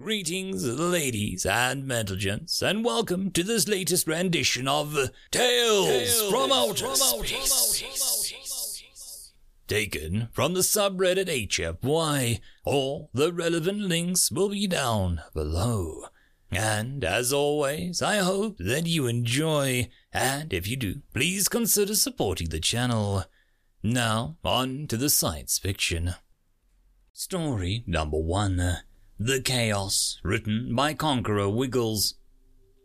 Greetings, ladies and gents, and welcome to this latest rendition of Tales, Tales from Outer Space. Taken from the subreddit HFY. All the relevant links will be down below. And as always, I hope that you enjoy, and if you do, please consider supporting the channel. Now, on to the science fiction. Story number one The Chaos, written by Conqueror Wiggles.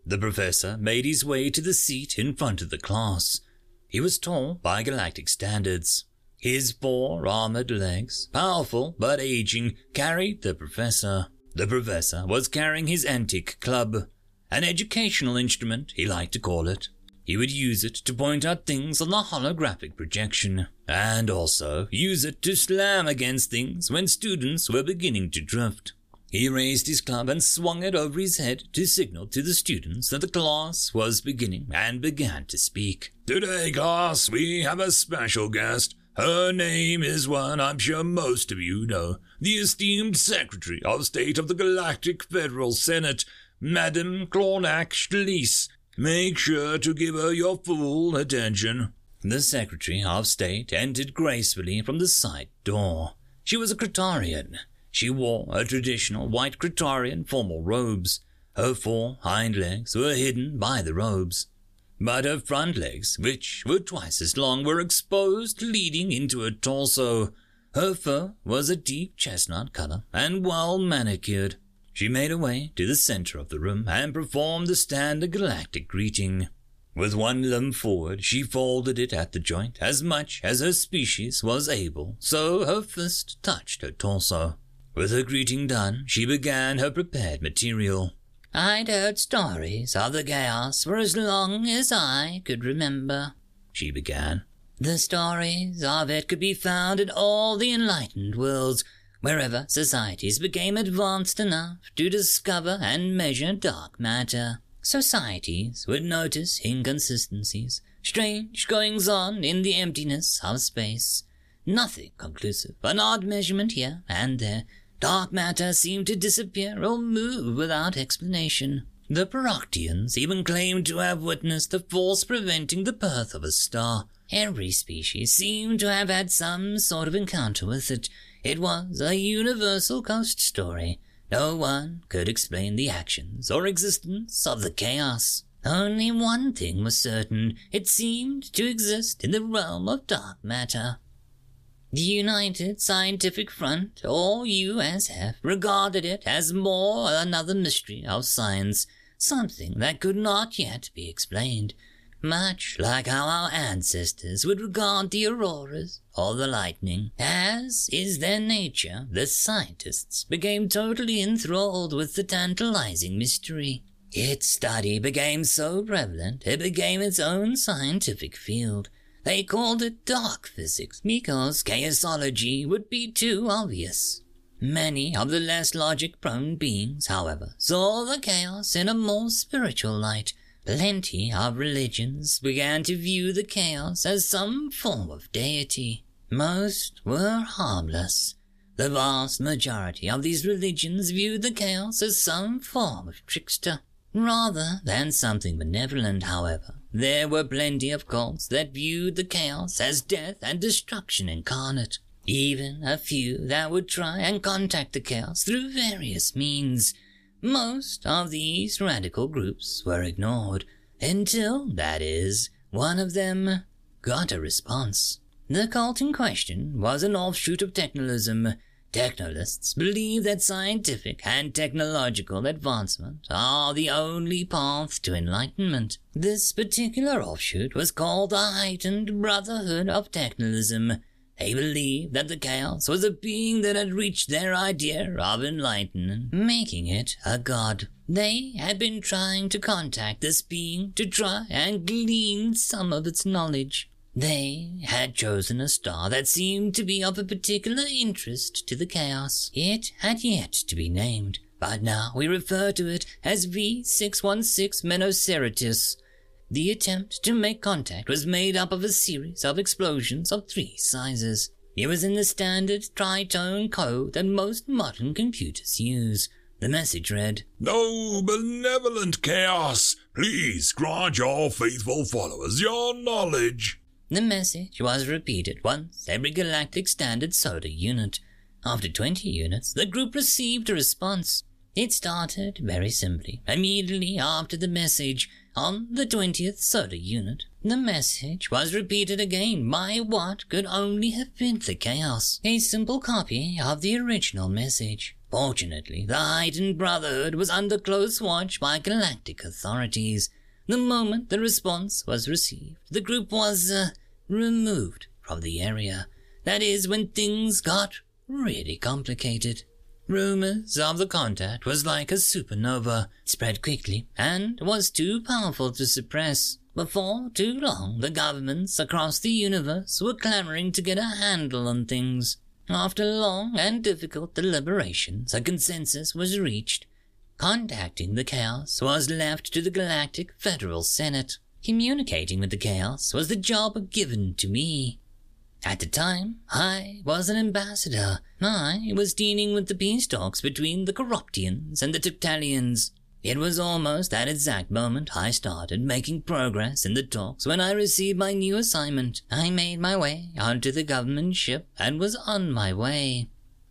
The professor made his way to the seat in front of the class. He was tall by galactic standards. His four armored legs, powerful but aging, carried the professor. The professor was carrying his antique club, an educational instrument, he liked to call it. He would use it to point out things on the holographic projection, and also use it to slam against things when students were beginning to drift. He raised his club and swung it over his head to signal to the students that the class was beginning and began to speak. Today, class, we have a special guest. Her name is one I'm sure most of you know, the esteemed Secretary of State of the Galactic Federal Senate, Madame Clornack Schließ. Make sure to give her your full attention. The Secretary of State entered gracefully from the side door. She was a Cretarian. She wore her traditional white Cretarian formal robes. Her four hind legs were hidden by the robes but her front legs, which were twice as long, were exposed, leading into her torso. Her fur was a deep chestnut color and well manicured. She made her way to the center of the room and performed the standard galactic greeting. With one limb forward, she folded it at the joint as much as her species was able, so her fist touched her torso. With her greeting done, she began her prepared material. I'd heard stories of the chaos for as long as I could remember, she began. The stories of it could be found in all the enlightened worlds, wherever societies became advanced enough to discover and measure dark matter. Societies would notice inconsistencies, strange goings on in the emptiness of space. Nothing conclusive, an odd measurement here and there, Dark matter seemed to disappear or move without explanation. The Procteans even claimed to have witnessed the force preventing the birth of a star. Every species seemed to have had some sort of encounter with it. It was a universal ghost story. No one could explain the actions or existence of the chaos. Only one thing was certain. It seemed to exist in the realm of dark matter. The United Scientific Front, or USF, regarded it as more another mystery of science, something that could not yet be explained, much like how our ancestors would regard the auroras or the lightning. As is their nature, the scientists became totally enthralled with the tantalizing mystery. Its study became so prevalent it became its own scientific field. They called it dark physics because chaosology would be too obvious. Many of the less logic prone beings, however, saw the chaos in a more spiritual light. Plenty of religions began to view the chaos as some form of deity. Most were harmless. The vast majority of these religions viewed the chaos as some form of trickster. Rather than something benevolent, however, there were plenty of cults that viewed the chaos as death and destruction incarnate. Even a few that would try and contact the chaos through various means. Most of these radical groups were ignored, until, that is, one of them got a response. The cult in question was an offshoot of technolism, Technolists believe that scientific and technological advancement are the only path to enlightenment. This particular offshoot was called the Heightened Brotherhood of Technolism. They believed that the chaos was a being that had reached their idea of enlightenment, making it a god. They had been trying to contact this being to try and glean some of its knowledge. They had chosen a star that seemed to be of a particular interest to the chaos. It had yet to be named, but now we refer to it as V616 Monocerotis. The attempt to make contact was made up of a series of explosions of three sizes. It was in the standard tritone code that most modern computers use. The message read, No benevolent chaos, please grant your faithful followers your knowledge. The message was repeated once every galactic standard soda unit. After 20 units, the group received a response. It started very simply. Immediately after the message, on the 20th soda unit, the message was repeated again by what could only have been the chaos. A simple copy of the original message. Fortunately, the heightened brotherhood was under close watch by galactic authorities. The moment the response was received, the group was, uh, removed from the area. That is when things got really complicated. Rumors of the contact was like a supernova, spread quickly, and was too powerful to suppress. Before too long, the governments across the universe were clamoring to get a handle on things. After long and difficult deliberations, a consensus was reached. Contacting the Chaos was left to the Galactic Federal Senate. Communicating with the Chaos was the job given to me. At the time, I was an ambassador. I was dealing with the peace talks between the Corruptians and the Tiptalians. It was almost that exact moment I started making progress in the talks when I received my new assignment. I made my way onto the government ship and was on my way.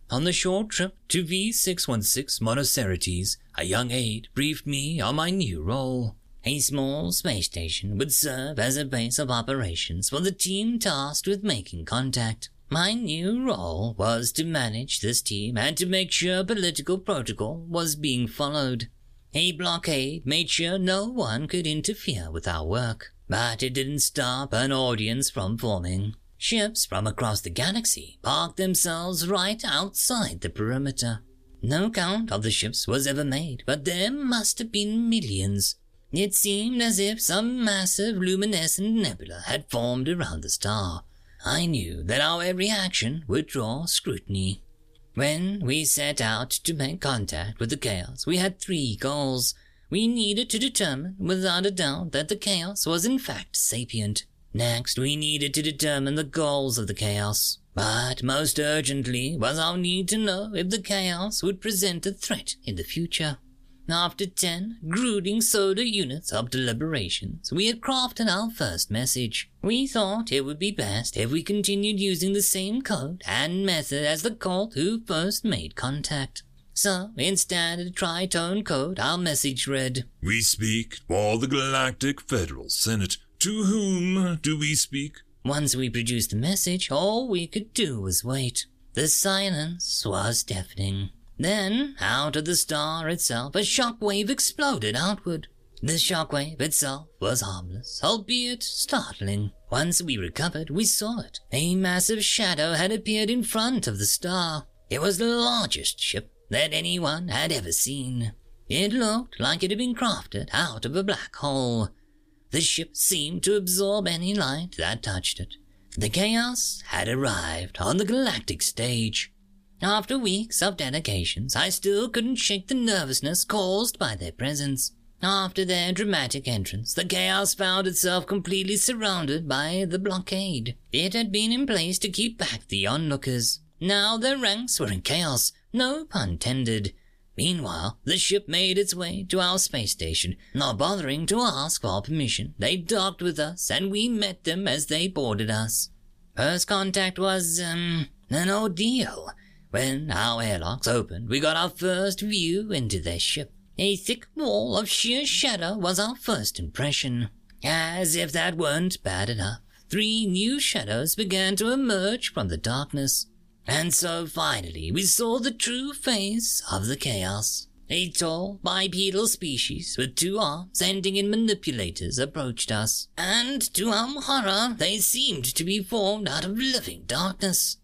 On the short trip to V616 Monocerotis, a young aide briefed me on my new role. A small space station would serve as a base of operations for the team tasked with making contact. My new role was to manage this team and to make sure political protocol was being followed. A blockade made sure no one could interfere with our work, but it didn't stop an audience from forming. Ships from across the galaxy parked themselves right outside the perimeter. No count of the ships was ever made, but there must have been millions. It seemed as if some massive luminescent nebula had formed around the star. I knew that our every action would draw scrutiny. When we set out to make contact with the chaos, we had three goals. We needed to determine without a doubt that the chaos was in fact sapient. Next, we needed to determine the goals of the chaos. But most urgently was our need to know if the chaos would present a threat in the future. After ten grueling soda units of deliberations, we had crafted our first message. We thought it would be best if we continued using the same code and method as the cult who first made contact. So, instead of tritone code, our message read, We speak for the Galactic Federal Senate. To whom do we speak? Once we produced the message, all we could do was wait. The silence was deafening. Then, out of the star itself, a shock wave exploded outward. The shock wave itself was harmless, albeit startling. Once we recovered, we saw it. A massive shadow had appeared in front of the star. It was the largest ship that anyone had ever seen. It looked like it had been crafted out of a black hole. The ship seemed to absorb any light that touched it. The chaos had arrived on the galactic stage. After weeks of dedications, I still couldn't shake the nervousness caused by their presence. After their dramatic entrance, the chaos found itself completely surrounded by the blockade. It had been in place to keep back the onlookers. Now their ranks were in chaos, no pun intended. Meanwhile, the ship made its way to our space station. Not bothering to ask for permission, they docked with us and we met them as they boarded us. First contact was, um, an ordeal. When our airlocks opened, we got our first view into their ship. A thick wall of sheer shadow was our first impression. As if that weren't bad enough, three new shadows began to emerge from the darkness. And so finally we saw the true face of the chaos. A tall, bipedal species with two arms ending in manipulators approached us, and to our horror, they seemed to be formed out of living darkness.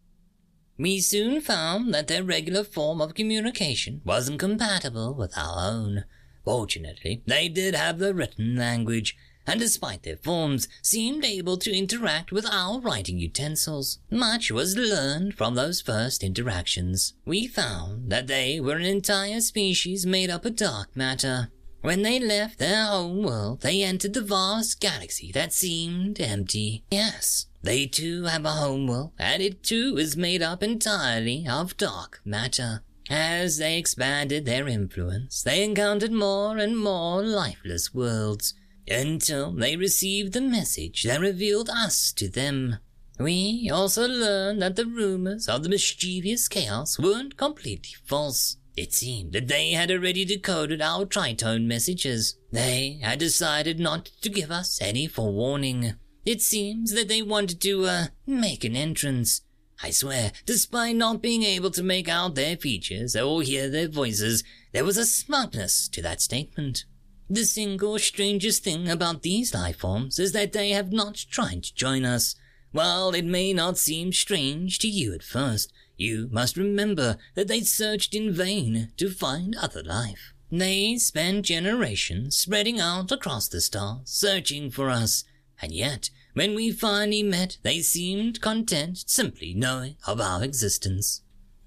We soon found that their regular form of communication wasn't compatible with our own. Fortunately, they did have the written language, and despite their forms, seemed able to interact with our writing utensils. Much was learned from those first interactions. We found that they were an entire species made up of dark matter. When they left their home world, they entered the vast galaxy that seemed empty. Yes, they too have a homeworld, and it too is made up entirely of dark matter. As they expanded their influence, they encountered more and more lifeless worlds until they received the message that revealed us to them. We also learned that the rumors of the mischievous chaos weren't completely false. It seemed that they had already decoded our tritone messages. They had decided not to give us any forewarning. It seems that they wanted to, uh, make an entrance. I swear, despite not being able to make out their features or hear their voices, there was a smugness to that statement. The single strangest thing about these life forms is that they have not tried to join us. While it may not seem strange to you at first, you must remember that they searched in vain to find other life. They spent generations spreading out across the stars, searching for us, and yet, when we finally met, they seemed content simply knowing of our existence.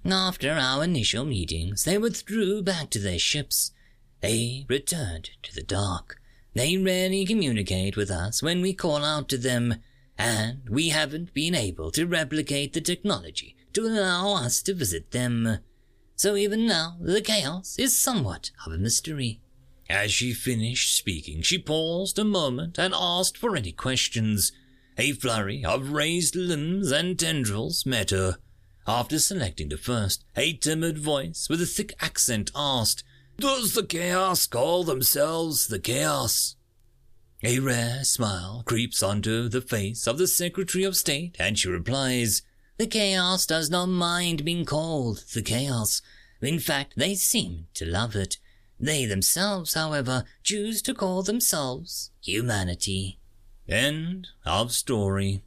After our initial meetings, they withdrew back to their ships. They returned to the dark. They rarely communicate with us when we call out to them, and we haven't been able to replicate the technology to allow us to visit them. So even now, the chaos is somewhat of a mystery. As she finished speaking, she paused a moment and asked for any questions. A flurry of raised limbs and tendrils met her. After selecting the first, a timid voice with a thick accent asked, Does the chaos call themselves the chaos? A rare smile creeps onto the face of the Secretary of State, and she replies, the chaos does not mind being called the chaos. In fact, they seem to love it. They themselves, however, choose to call themselves humanity. End of story.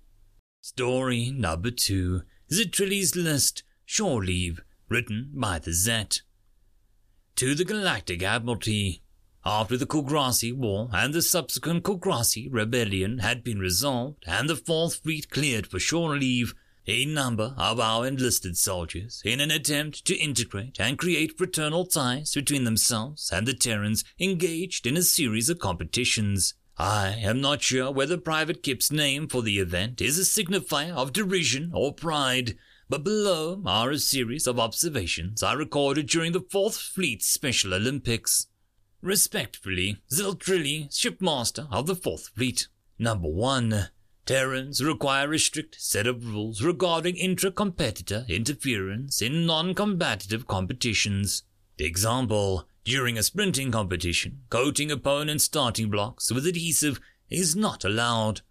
Story number two. Zitrilli's List, Shore Leave, written by the Zet. To the Galactic Admiralty. After the Kulgrassi War and the subsequent Kulgrassi Rebellion had been resolved and the Fourth Fleet cleared for shore leave, a number of our enlisted soldiers, in an attempt to integrate and create fraternal ties between themselves and the Terrans, engaged in a series of competitions. I am not sure whether Private Kip's name for the event is a signifier of derision or pride, but below are a series of observations I recorded during the Fourth Fleet Special Olympics. Respectfully, Ziltrilli, Shipmaster of the Fourth Fleet. Number 1. Terrans require a strict set of rules regarding intra-competitor interference in non-combative competitions. Example, during a sprinting competition, coating opponents' starting blocks with adhesive is not allowed.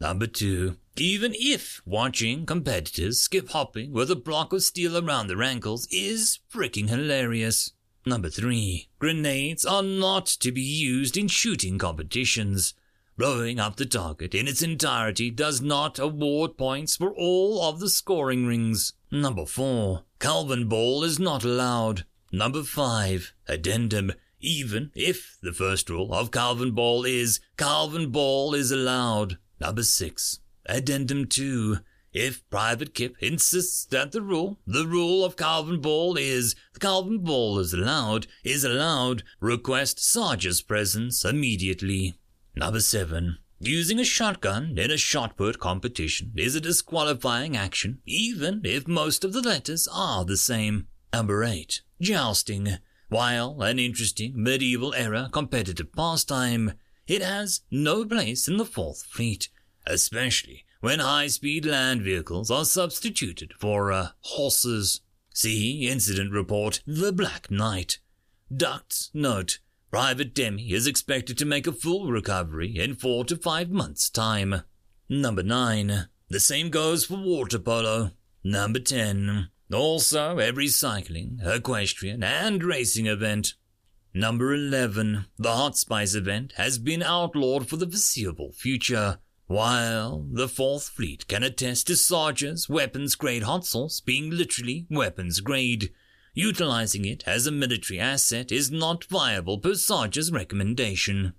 Number two, even if watching competitors skip hopping with a block of steel around their ankles is freaking hilarious. Number three, grenades are not to be used in shooting competitions. Blowing up the target in its entirety does not award points for all of the scoring rings. Number 4. Calvin Ball is not allowed. Number 5. Addendum. Even if the first rule of Calvin Ball is Calvin Ball is allowed. Number 6. Addendum 2. If Private Kip insists that the rule, the rule of Calvin Ball is the Calvin Ball is allowed, is allowed, request Sarge's presence immediately. Number 7. Using a shotgun in a shot put competition is a disqualifying action, even if most of the letters are the same. Number 8. Jousting. While an interesting medieval era competitive pastime, it has no place in the Fourth Fleet, especially when high speed land vehicles are substituted for uh, horses. See Incident Report The Black Knight. Ducts Note Private Demi is expected to make a full recovery in four to five months' time. Number 9. The same goes for water polo. Number 10. Also, every cycling, equestrian, and racing event. Number 11. The Hot Spice event has been outlawed for the foreseeable future. While the Fourth Fleet can attest to Sarge's weapons grade hot sauce being literally weapons grade, Utilizing it as a military asset is not viable per Sarge's recommendation.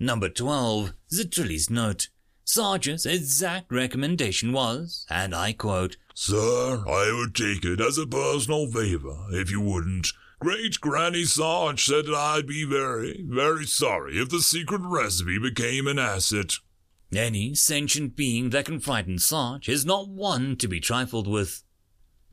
Number 12. Zitrilli's note. Sarge's exact recommendation was, and I quote, Sir, I would take it as a personal favor if you wouldn't. Great Granny Sarge said that I'd be very, very sorry if the secret recipe became an asset. Any sentient being that can frighten Sarge is not one to be trifled with.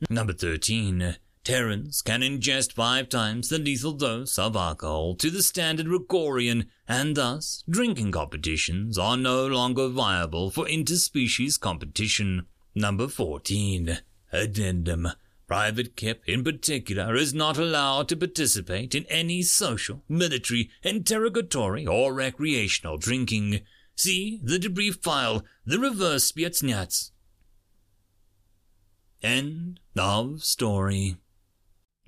Number 13. Terrans can ingest five times the lethal dose of alcohol to the standard Ricorian, and thus drinking competitions are no longer viable for interspecies competition. Number 14. Addendum. Private Kip, in particular, is not allowed to participate in any social, military, interrogatory, or recreational drinking. See the debrief file, the reverse Spetsnaz. End of story.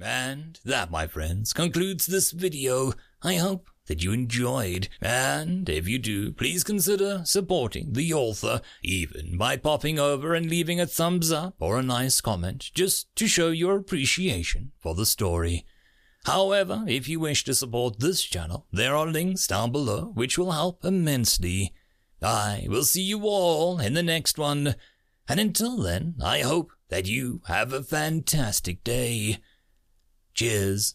And that, my friends, concludes this video. I hope that you enjoyed, and if you do, please consider supporting the author, even by popping over and leaving a thumbs up or a nice comment, just to show your appreciation for the story. However, if you wish to support this channel, there are links down below which will help immensely. I will see you all in the next one, and until then, I hope that you have a fantastic day. Cheers.